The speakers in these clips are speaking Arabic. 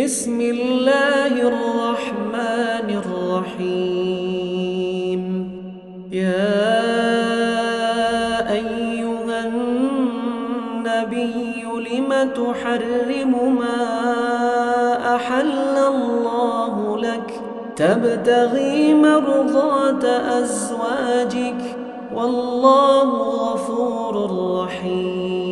بسم الله الرحمن الرحيم. يا أيها النبي لم تحرم ما أحل الله لك؟ تبتغي مرضات أزواجك. والله غفور رحيم.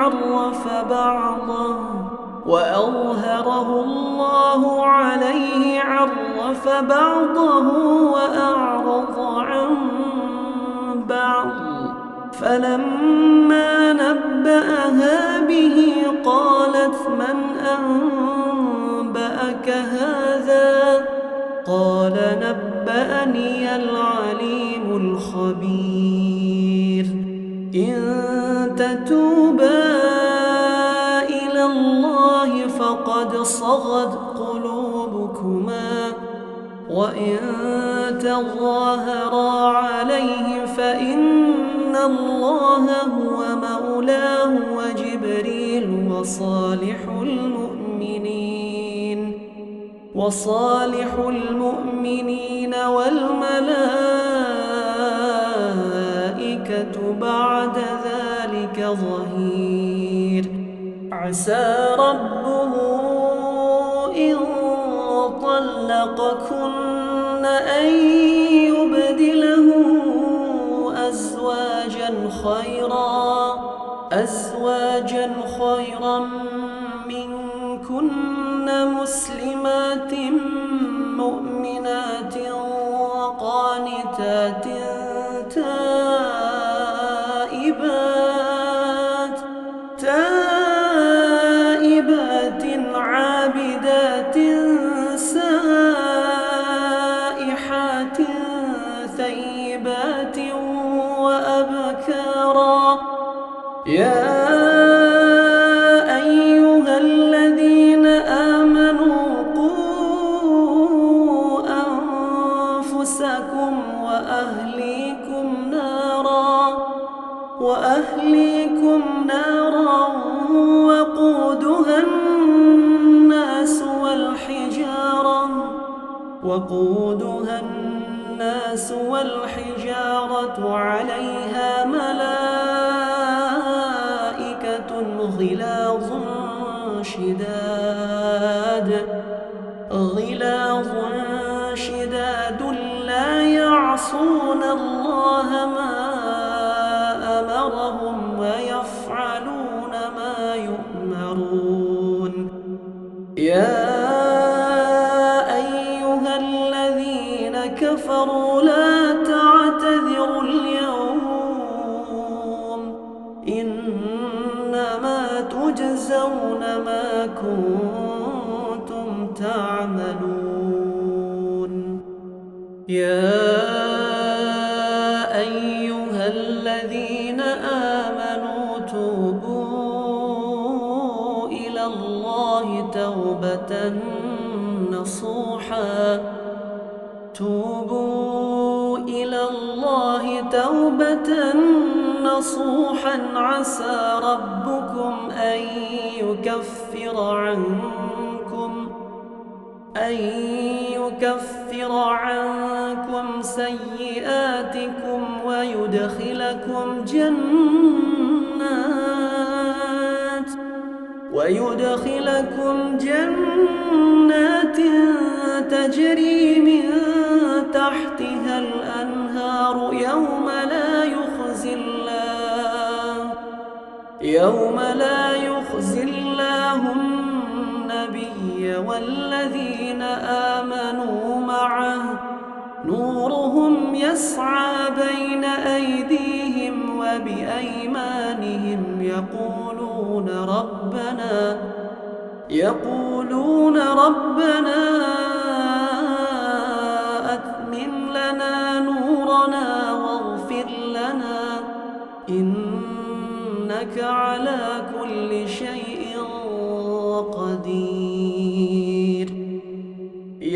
عرف بعضه وأظهره الله عليه عرف بعضه وأعرض عن بعض. فلما نبأها به قالت من أنبأك هذا؟ قال نبأني العليم الخبير. إن تتوبا صغت قلوبكما وإن تظاهرا عليه فإن الله هو مولاه وجبريل وصالح المؤمنين وصالح المؤمنين والملائكة بعد ذلك ظهير. عسى ربه طلقكن أن يبدله أزواجا خيرا أزواجا خيرا منكن مسلمات مؤمنات وقانتات تائبات تائبات عابدات يا أيها الذين آمنوا قوا أنفسكم وأهليكم نارا وأهليكم نارا وقودها الناس والحجارة وقودها الناس والحجارة عليها ملائكة غلاظ شداد. غلاظ شداد لا يعصون الله ما أمرهم ويفعلون ما يؤمرون. يا أيها الذين كفروا لا تعتذروا اليوم. إنما تجزون ما كنتم تعملون. يا أيها الذين آمنوا توبوا إلى الله توبة نصوحا. توبوا الله توبة نصوحا عسى ربكم أن يكفر عنكم أن يكفر عنكم سيئاتكم ويدخلكم جنات ويدخلكم جنات تجري من تحتها الأنهار يوم لا يخزي الله. يوم لا يخزي الله النبي والذين آمنوا معه. نورهم يسعى بين أيديهم وبأيمانهم. يقولون ربنا يقولون ربنا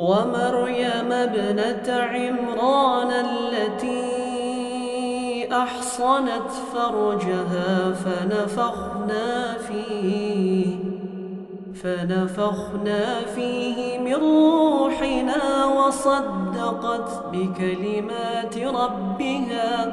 ومريم ابنة عمران التي أحصنت فرجها فنفخنا فيه فنفخنا فيه من روحنا وصدقت بكلمات ربها.